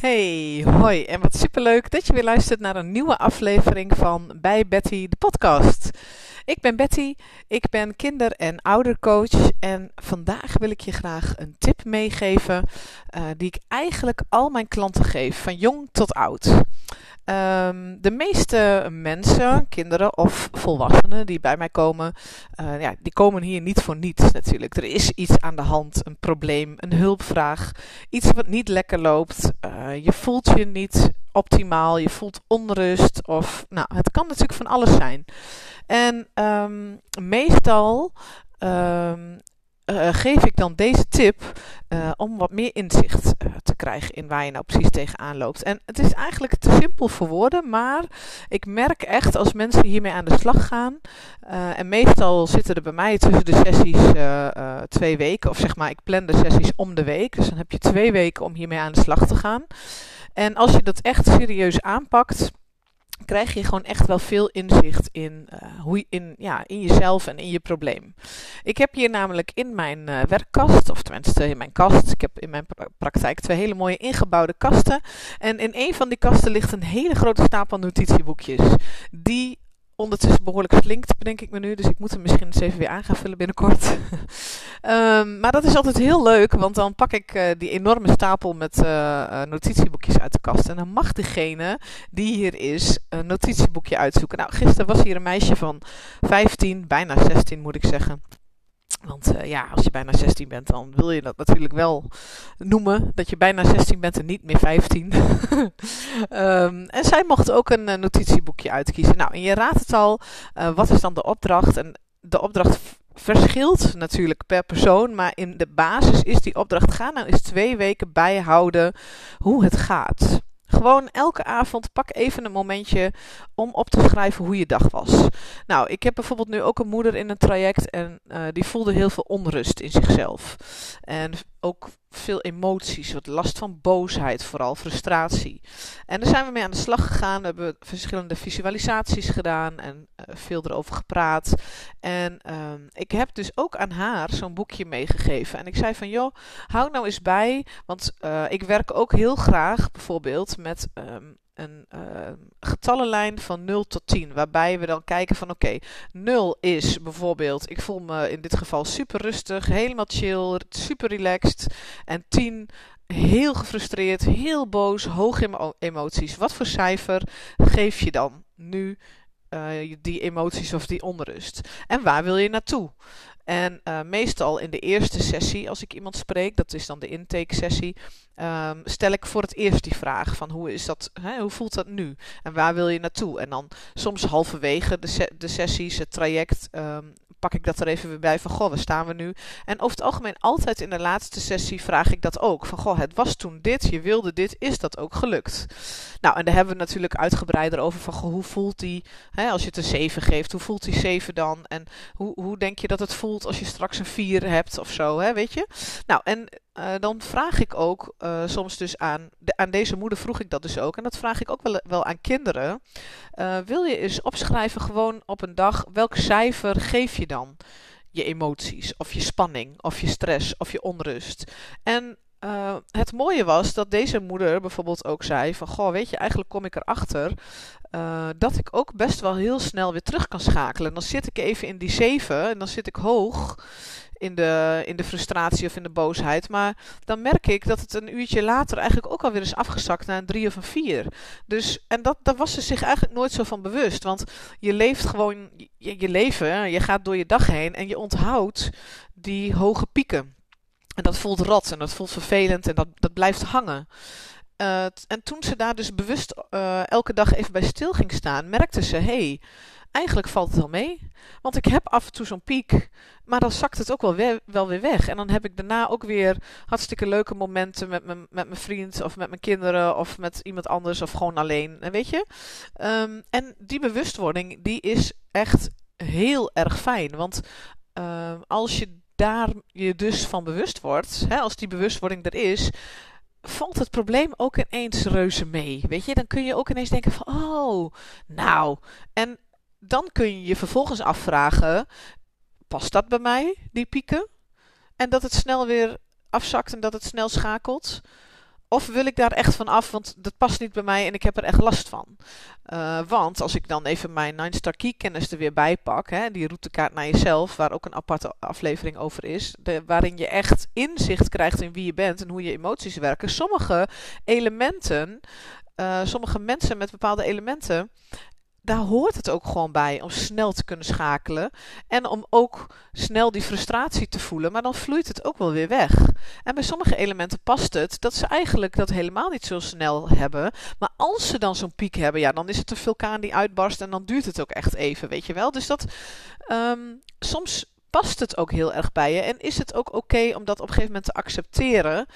Hey, hoi en wat superleuk dat je weer luistert naar een nieuwe aflevering van Bij Betty de podcast. Ik ben Betty, ik ben kinder- en oudercoach en vandaag wil ik je graag een tip meegeven uh, die ik eigenlijk al mijn klanten geef, van jong tot oud. Um, de meeste mensen, kinderen of volwassenen die bij mij komen, uh, ja, die komen hier niet voor niets natuurlijk. Er is iets aan de hand, een probleem, een hulpvraag, iets wat niet lekker loopt. Uh, je voelt je niet optimaal, je voelt onrust of, nou, het kan natuurlijk van alles zijn. En um, meestal um, uh, geef ik dan deze tip uh, om wat meer inzicht uh, te krijgen in waar je nou precies tegenaan loopt. En het is eigenlijk te simpel voor woorden, maar ik merk echt als mensen hiermee aan de slag gaan. en meestal zitten er bij mij tussen de sessies twee weken, of zeg maar, ik plan de sessies om de week. Dus dan heb je twee weken om hiermee aan de slag te gaan. En als je dat echt serieus aanpakt krijg je gewoon echt wel veel inzicht in, uh, hoe in, ja, in jezelf en in je probleem. Ik heb hier namelijk in mijn uh, werkkast, of tenminste in mijn kast, ik heb in mijn praktijk twee hele mooie ingebouwde kasten. En in een van die kasten ligt een hele grote stapel notitieboekjes. Die ondertussen behoorlijk slinkt, bedenk ik me nu. Dus ik moet hem misschien eens even weer aan gaan vullen binnenkort. um, maar dat is altijd heel leuk, want dan pak ik uh, die enorme stapel met uh, uh, notitieboekjes uit de kast. En dan mag degene die hier is een notitieboekje uitzoeken. Nou, gisteren was hier een meisje van 15, bijna 16 moet ik zeggen. Want uh, ja, als je bijna 16 bent, dan wil je dat natuurlijk wel noemen. Dat je bijna 16 bent en niet meer 15. um, en zij mocht ook een uh, notitieboekje uitkiezen. Nou, en je raadt het al, uh, wat is dan de opdracht? En de opdracht verschilt natuurlijk per persoon. Maar in de basis is die opdracht, ga nou eens twee weken bijhouden hoe het gaat. Gewoon elke avond pak even een momentje om op te schrijven hoe je dag was. Nou, ik heb bijvoorbeeld nu ook een moeder in een traject en uh, die voelde heel veel onrust in zichzelf. En ook veel emoties, wat last van boosheid, vooral frustratie. En daar zijn we mee aan de slag gegaan. We hebben verschillende visualisaties gedaan en uh, veel erover gepraat. En uh, ik heb dus ook aan haar zo'n boekje meegegeven. En ik zei van, joh, hou nou eens bij, want uh, ik werk ook heel graag bijvoorbeeld met um, een uh, getallenlijn van 0 tot 10. Waarbij we dan kijken van oké, okay, 0 is bijvoorbeeld, ik voel me in dit geval super rustig, helemaal chill, super relaxed. En 10 heel gefrustreerd, heel boos, hoog in emoties. Wat voor cijfer geef je dan nu uh, die emoties of die onrust? En waar wil je naartoe? En uh, meestal in de eerste sessie, als ik iemand spreek, dat is dan de intake sessie, um, stel ik voor het eerst die vraag van hoe is dat, hè, hoe voelt dat nu? En waar wil je naartoe? En dan soms halverwege de, de sessies, het traject, um, pak ik dat er even weer bij van, goh, waar staan we nu? En over het algemeen altijd in de laatste sessie vraag ik dat ook. Van, goh, het was toen dit, je wilde dit, is dat ook gelukt? Nou, en daar hebben we natuurlijk uitgebreider over van, goh, hoe voelt die, hè, als je het een 7 geeft, hoe voelt die 7 dan? En hoe, hoe denk je dat het voelt als je straks een 4 hebt of zo, hè, weet je? Nou, en uh, dan vraag ik ook uh, soms dus aan, aan deze moeder vroeg ik dat dus ook. En dat vraag ik ook wel, wel aan kinderen. Uh, wil je eens opschrijven gewoon op een dag welk cijfer geef je dan? Je emoties of je spanning of je stress of je onrust. En het mooie was dat deze moeder bijvoorbeeld ook zei van... Goh, weet je, eigenlijk kom ik erachter uh, dat ik ook best wel heel snel weer terug kan schakelen. Dan zit ik even in die 7 en dan zit ik hoog in de, in de frustratie of in de boosheid. Maar dan merk ik dat het een uurtje later eigenlijk ook alweer is afgezakt naar een 3 of een 4. Dus, en dat, daar was ze zich eigenlijk nooit zo van bewust. Want je leeft gewoon je, je leven, je gaat door je dag heen en je onthoudt die hoge pieken. En dat voelt rot en dat voelt vervelend en dat, dat blijft hangen. Uh, en toen ze daar dus bewust uh, elke dag even bij stil ging staan, merkte ze: hey, eigenlijk valt het wel mee. Want ik heb af en toe zo'n piek, maar dan zakt het ook wel weer, wel weer weg. En dan heb ik daarna ook weer hartstikke leuke momenten met mijn, met mijn vriend of met mijn kinderen of met iemand anders of gewoon alleen. En weet je? Um, en die bewustwording, die is echt heel erg fijn. Want uh, als je daar je dus van bewust wordt, hè, als die bewustwording er is, valt het probleem ook ineens reuze mee. Weet je, dan kun je ook ineens denken van, oh, nou. En dan kun je je vervolgens afvragen, past dat bij mij, die pieken? En dat het snel weer afzakt en dat het snel schakelt? Of wil ik daar echt van af, want dat past niet bij mij en ik heb er echt last van. Uh, want als ik dan even mijn 9-star key kennis er weer bij pak, hè, die routekaart naar jezelf, waar ook een aparte aflevering over is, de, waarin je echt inzicht krijgt in wie je bent en hoe je emoties werken. Sommige elementen, uh, sommige mensen met bepaalde elementen, daar hoort het ook gewoon bij om snel te kunnen schakelen. En om ook snel die frustratie te voelen. Maar dan vloeit het ook wel weer weg. En bij sommige elementen past het dat ze eigenlijk dat helemaal niet zo snel hebben. Maar als ze dan zo'n piek hebben, ja, dan is het een vulkaan die uitbarst. En dan duurt het ook echt even, weet je wel. Dus dat um, soms past het ook heel erg bij je. En is het ook oké om dat op een gegeven moment te accepteren.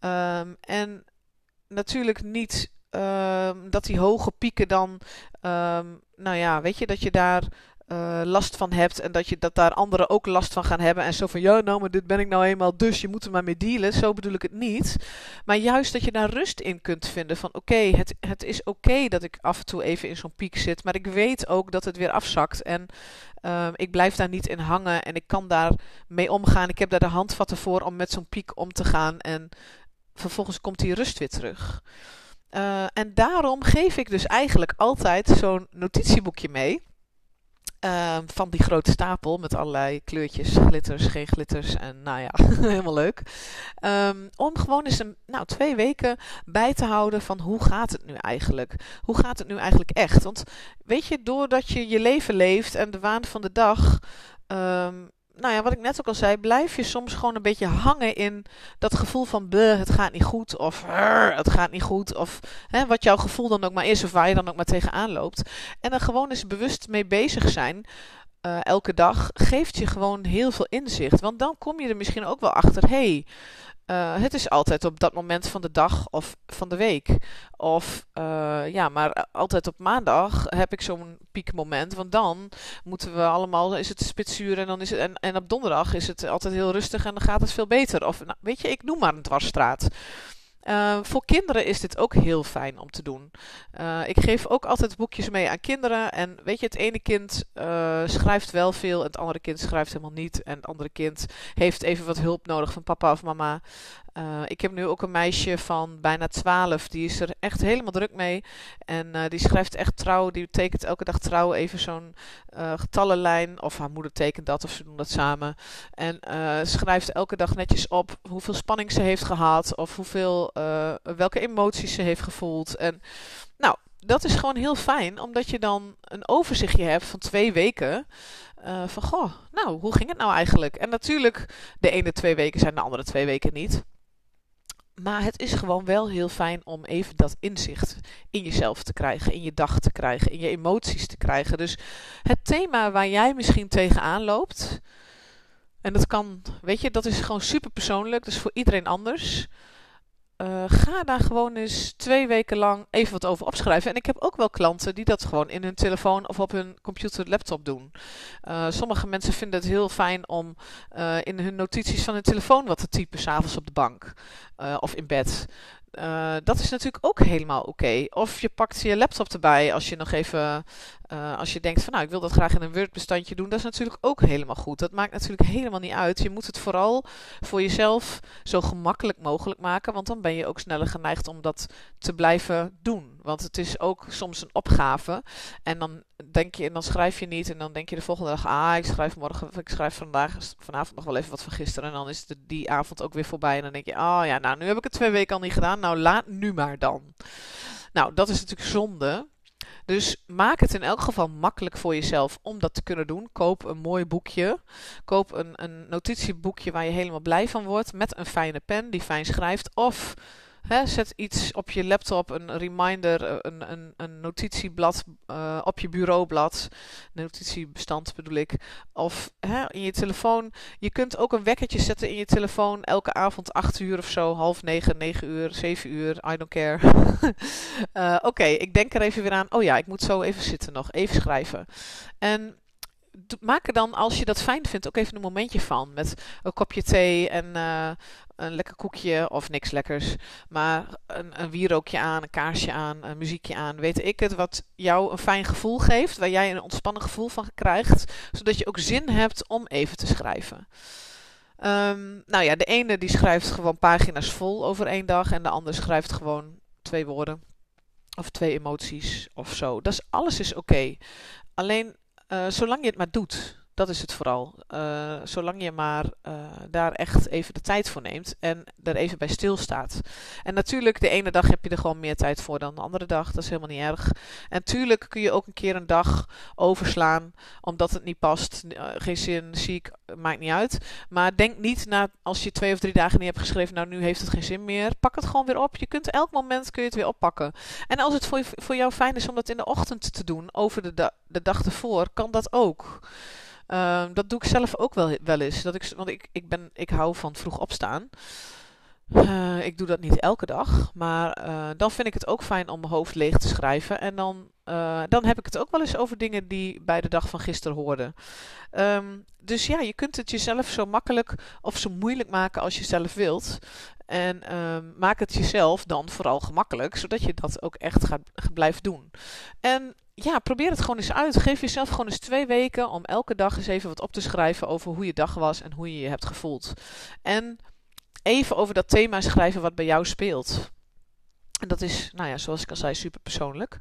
Um, en natuurlijk niet um, dat die hoge pieken dan, um, nou ja, weet je, dat je daar uh, last van hebt en dat, je, dat daar anderen ook last van gaan hebben. En zo van, ja, nou, maar dit ben ik nou eenmaal, dus je moet er maar mee dealen. Zo bedoel ik het niet. Maar juist dat je daar rust in kunt vinden van, oké, het, het is oké dat ik af en toe even in zo'n piek zit. Maar ik weet ook dat het weer afzakt en uh, ik blijf daar niet in hangen en ik kan daar mee omgaan. Ik heb daar de handvatten voor om met zo'n piek om te gaan en vervolgens komt die rust weer terug. Uh, en daarom geef ik dus eigenlijk altijd zo'n notitieboekje mee. Uh, van die grote stapel met allerlei kleurtjes, glitters, geen glitters en nou ja, helemaal leuk. Um, om gewoon eens een, nou, twee weken bij te houden van hoe gaat het nu eigenlijk? Hoe gaat het nu eigenlijk echt? Want weet je, doordat je je leven leeft en de waan van de dag um, nou ja, wat ik net ook al zei, blijf je soms gewoon een beetje hangen in dat gevoel van het gaat niet goed of het gaat niet goed of hè, wat jouw gevoel dan ook maar is of waar je dan ook maar tegenaan loopt. En dan gewoon eens bewust mee bezig zijn. Uh, elke dag geeft je gewoon heel veel inzicht. Want dan kom je er misschien ook wel achter. hey, uh, het is altijd op dat moment van de dag of van de week. Of uh, ja, maar altijd op maandag heb ik zo'n piekmoment. Want dan moeten we allemaal, is het spitsuur en dan is het. En, en op donderdag is het altijd heel rustig en dan gaat het veel beter. Of nou, weet je, ik noem maar een dwarsstraat. Uh, voor kinderen is dit ook heel fijn om te doen. Uh, ik geef ook altijd boekjes mee aan kinderen. En weet je, het ene kind uh, schrijft wel veel, en het andere kind schrijft helemaal niet. En het andere kind heeft even wat hulp nodig van papa of mama. Uh, ik heb nu ook een meisje van bijna 12. Die is er echt helemaal druk mee. En uh, die schrijft echt trouw. Die tekent elke dag trouw even zo'n uh, getallenlijn. Of haar moeder tekent dat of ze doen dat samen. En schrijft elke dag netjes op hoeveel spanning ze heeft gehad. Of hoeveel, welke emoties ze heeft gevoeld. En nou, dat is gewoon heel fijn. Omdat je dan een overzichtje hebt van twee weken. Van goh, nou, hoe ging het nou eigenlijk? En natuurlijk, de ene twee weken zijn de andere twee weken niet. Maar het is gewoon wel heel fijn om even dat inzicht in jezelf te krijgen, in je dag te krijgen, in je emoties te krijgen. Dus het thema waar jij misschien tegenaan loopt, en dat kan, weet je, dat is gewoon super persoonlijk, dus voor iedereen anders. Uh, ga daar gewoon eens twee weken lang even wat over opschrijven. En ik heb ook wel klanten die dat gewoon in hun telefoon of op hun computer, laptop doen. Uh, sommige mensen vinden het heel fijn om uh, in hun notities van hun telefoon wat te typen, s'avonds op de bank of in bed. Uh, dat is natuurlijk ook helemaal oké. Of je pakt je laptop erbij als je nog even, uh, als je denkt van nou ik wil dat graag in een Word bestandje doen. Dat is natuurlijk ook helemaal goed. Dat maakt natuurlijk helemaal niet uit. Je moet het vooral voor jezelf zo gemakkelijk mogelijk maken. Want dan ben je ook sneller geneigd om dat te blijven doen. Want het is ook soms een opgave. En dan denk je, en dan schrijf je niet. En dan denk je de volgende dag, ah ik schrijf morgen, ik schrijf vandaag, vanavond nog wel even wat van gisteren. En dan is die avond ook weer voorbij. En dan denk je, oh ja, nou nu heb ik het twee weken al niet gedaan nou laat nu maar dan. Nou, dat is natuurlijk zonde. Dus maak het in elk geval makkelijk voor jezelf om dat te kunnen doen. Koop een mooi boekje. Koop een, een notitieboekje waar je helemaal blij van wordt. Met een fijne pen die fijn schrijft. Of Zet iets op je laptop, een reminder, eh, een, een, een notitieblad uh, op je bureaublad. Notitiebestand bedoel ik. Of in je telefoon. Je kunt ook een wekkertje zetten in je telefoon. Elke avond 8 uur of zo. Half 9, 9 uur, 7 uur. I don't care. uh, Oké, ik denk er even weer aan. Oh ja, ik moet zo even zitten nog. Even schrijven. En maak er dan, als je dat fijn vindt, ook even een momentje van. Met een kopje thee en uh, een lekker koekje of niks lekkers. Maar een, een wierookje aan, een kaarsje aan, een muziekje aan. Weet ik het, wat jou een fijn gevoel geeft. Waar jij een ontspannen gevoel van krijgt. Zodat je ook zin hebt om even te schrijven. Ehm, nou ja, de ene die schrijft gewoon pagina's vol over één dag en de ander schrijft gewoon twee woorden of twee emoties of zo. Dat is, alles is oké. Alleen uh, zolang je het maar doet. Dat is het vooral. Uh, zolang je maar uh, daar echt even de tijd voor neemt en er even bij stilstaat. En natuurlijk, de ene dag heb je er gewoon meer tijd voor dan de andere dag. Dat is helemaal niet erg. En natuurlijk kun je ook een keer een dag overslaan omdat het niet past. Uh, geen zin, ziek, maakt niet uit. Maar denk niet na als je twee of drie dagen niet hebt geschreven, nou nu heeft het geen zin meer. Pak het gewoon weer op. Je kunt elk moment kun je het weer oppakken. En als het voor, voor jou fijn is om dat in de ochtend te doen, over de, de dag ervoor, kan dat ook. Uh, dat doe ik zelf ook wel, wel eens. Dat ik, want ik, ik, ben, ik hou van vroeg opstaan. Uh, ik doe dat niet elke dag, maar uh, dan vind ik het ook fijn om mijn hoofd leeg te schrijven. En dan, uh, dan heb ik het ook wel eens over dingen die bij de dag van gisteren hoorden. Um, dus ja, je kunt het jezelf zo makkelijk of zo moeilijk maken als je zelf wilt. En um, maak het jezelf dan vooral gemakkelijk, zodat je dat ook echt gaat, blijft doen. En ja, probeer het gewoon eens uit. Geef jezelf gewoon eens twee weken om elke dag eens even wat op te schrijven over hoe je dag was en hoe je je hebt gevoeld. En even over dat thema schrijven wat bij jou speelt. En dat is, nou ja, zoals ik al zei, super persoonlijk.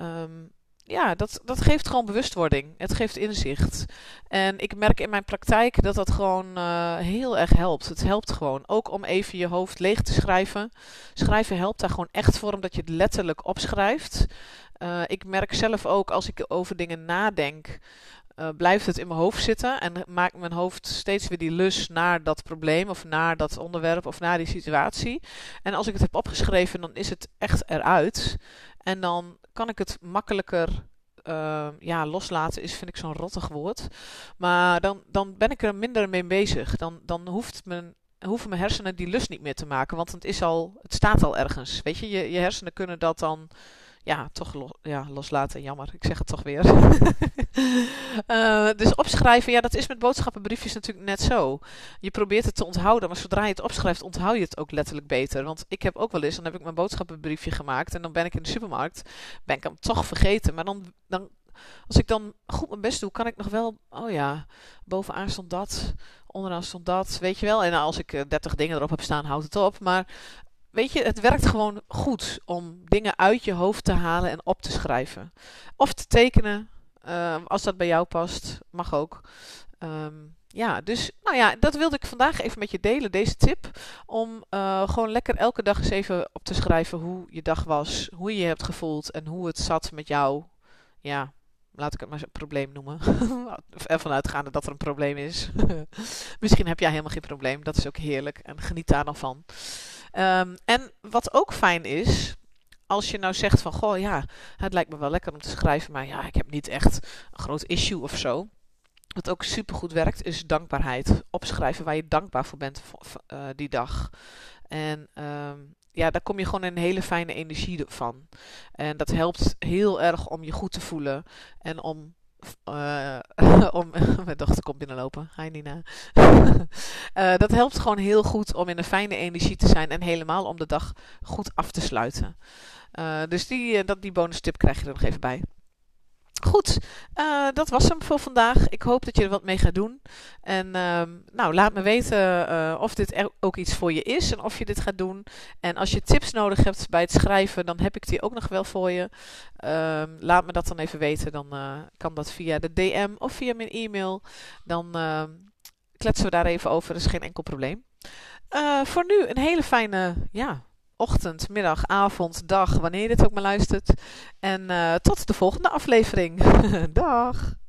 Um, ja, dat, dat geeft gewoon bewustwording. Het geeft inzicht. En ik merk in mijn praktijk dat dat gewoon uh, heel erg helpt. Het helpt gewoon. Ook om even je hoofd leeg te schrijven. Schrijven helpt daar gewoon echt voor, omdat je het letterlijk opschrijft. Uh, ik merk zelf ook als ik over dingen nadenk. Uh, blijft het in mijn hoofd zitten en maakt mijn hoofd steeds weer die lus naar dat probleem of naar dat onderwerp of naar die situatie. En als ik het heb opgeschreven, dan is het echt eruit. En dan kan ik het makkelijker uh, ja, loslaten is, vind ik zo'n rottig woord. Maar dan, dan ben ik er minder mee bezig. Dan, dan hoeft mijn, hoeven mijn hersenen die lust niet meer te maken. Want het, is al, het staat al ergens. Weet je, je, je hersenen kunnen dat dan ja, toch ja, loslaten. Jammer, ik zeg het toch weer. uh, dus opschrijven, ja, dat is met boodschappenbriefjes natuurlijk net zo. Je probeert het te onthouden, maar zodra je het opschrijft, onthoud je het ook letterlijk beter. Want ik heb ook wel eens, dan heb ik mijn boodschappenbriefje gemaakt en dan ben ik in de supermarkt, ben ik hem toch vergeten. Maar dan, dan als ik dan goed mijn best doe, kan ik nog wel, oh ja, bovenaan stond dat, onderaan stond dat, weet je wel. En als ik 30 dingen erop heb staan, houdt het op. Maar weet je, het werkt gewoon goed om dingen uit je hoofd te halen en op te schrijven. Of te tekenen, uh, als dat bij jou past, mag ook. Um, ja, dus nou ja, dat wilde ik vandaag even met je delen, deze tip. Om uh, gewoon lekker elke dag eens even op te schrijven hoe je dag was, hoe je je hebt gevoeld en hoe het zat met jou. Ja, laat ik het maar een probleem noemen. Ervan uitgaande dat er een probleem is. Misschien heb jij helemaal geen probleem, dat is ook heerlijk en geniet daar dan van. Um, en wat ook fijn is, als je nou zegt van, goh ja, het lijkt me wel lekker om te schrijven, maar ja, ik heb niet echt een groot issue of zo. Wat ook supergoed werkt, is dankbaarheid. Opschrijven waar je dankbaar voor bent uh, die dag. En um, ja, daar kom je gewoon een hele fijne energie van. En dat helpt heel erg om je goed te voelen en om uh, om, mijn dochter komt binnenlopen. Hi Nina. uh, dat helpt gewoon heel goed om in een fijne energie te zijn en helemaal om de dag goed af te sluiten. Uh, dus die, dat, die bonus tip krijg je er nog even bij. Goed, uh, dat was hem voor vandaag. Ik hoop dat je er wat mee gaat doen. En uh, nou, laat me weten uh, of dit ook iets voor je is en of je dit gaat doen. En als je tips nodig hebt bij het schrijven, dan heb ik die ook nog wel voor je. Uh, laat me dat dan even weten. Dan eh, kan dat via de DM of via mijn e-mail. Dan ehm, kletsen we daar even over. Dat is geen enkel probleem. Eh, voor nu een hele fijne, ja, ochtend, middag, avond, dag, wanneer je dit ook maar luistert. En uh, tot de volgende aflevering. Dag!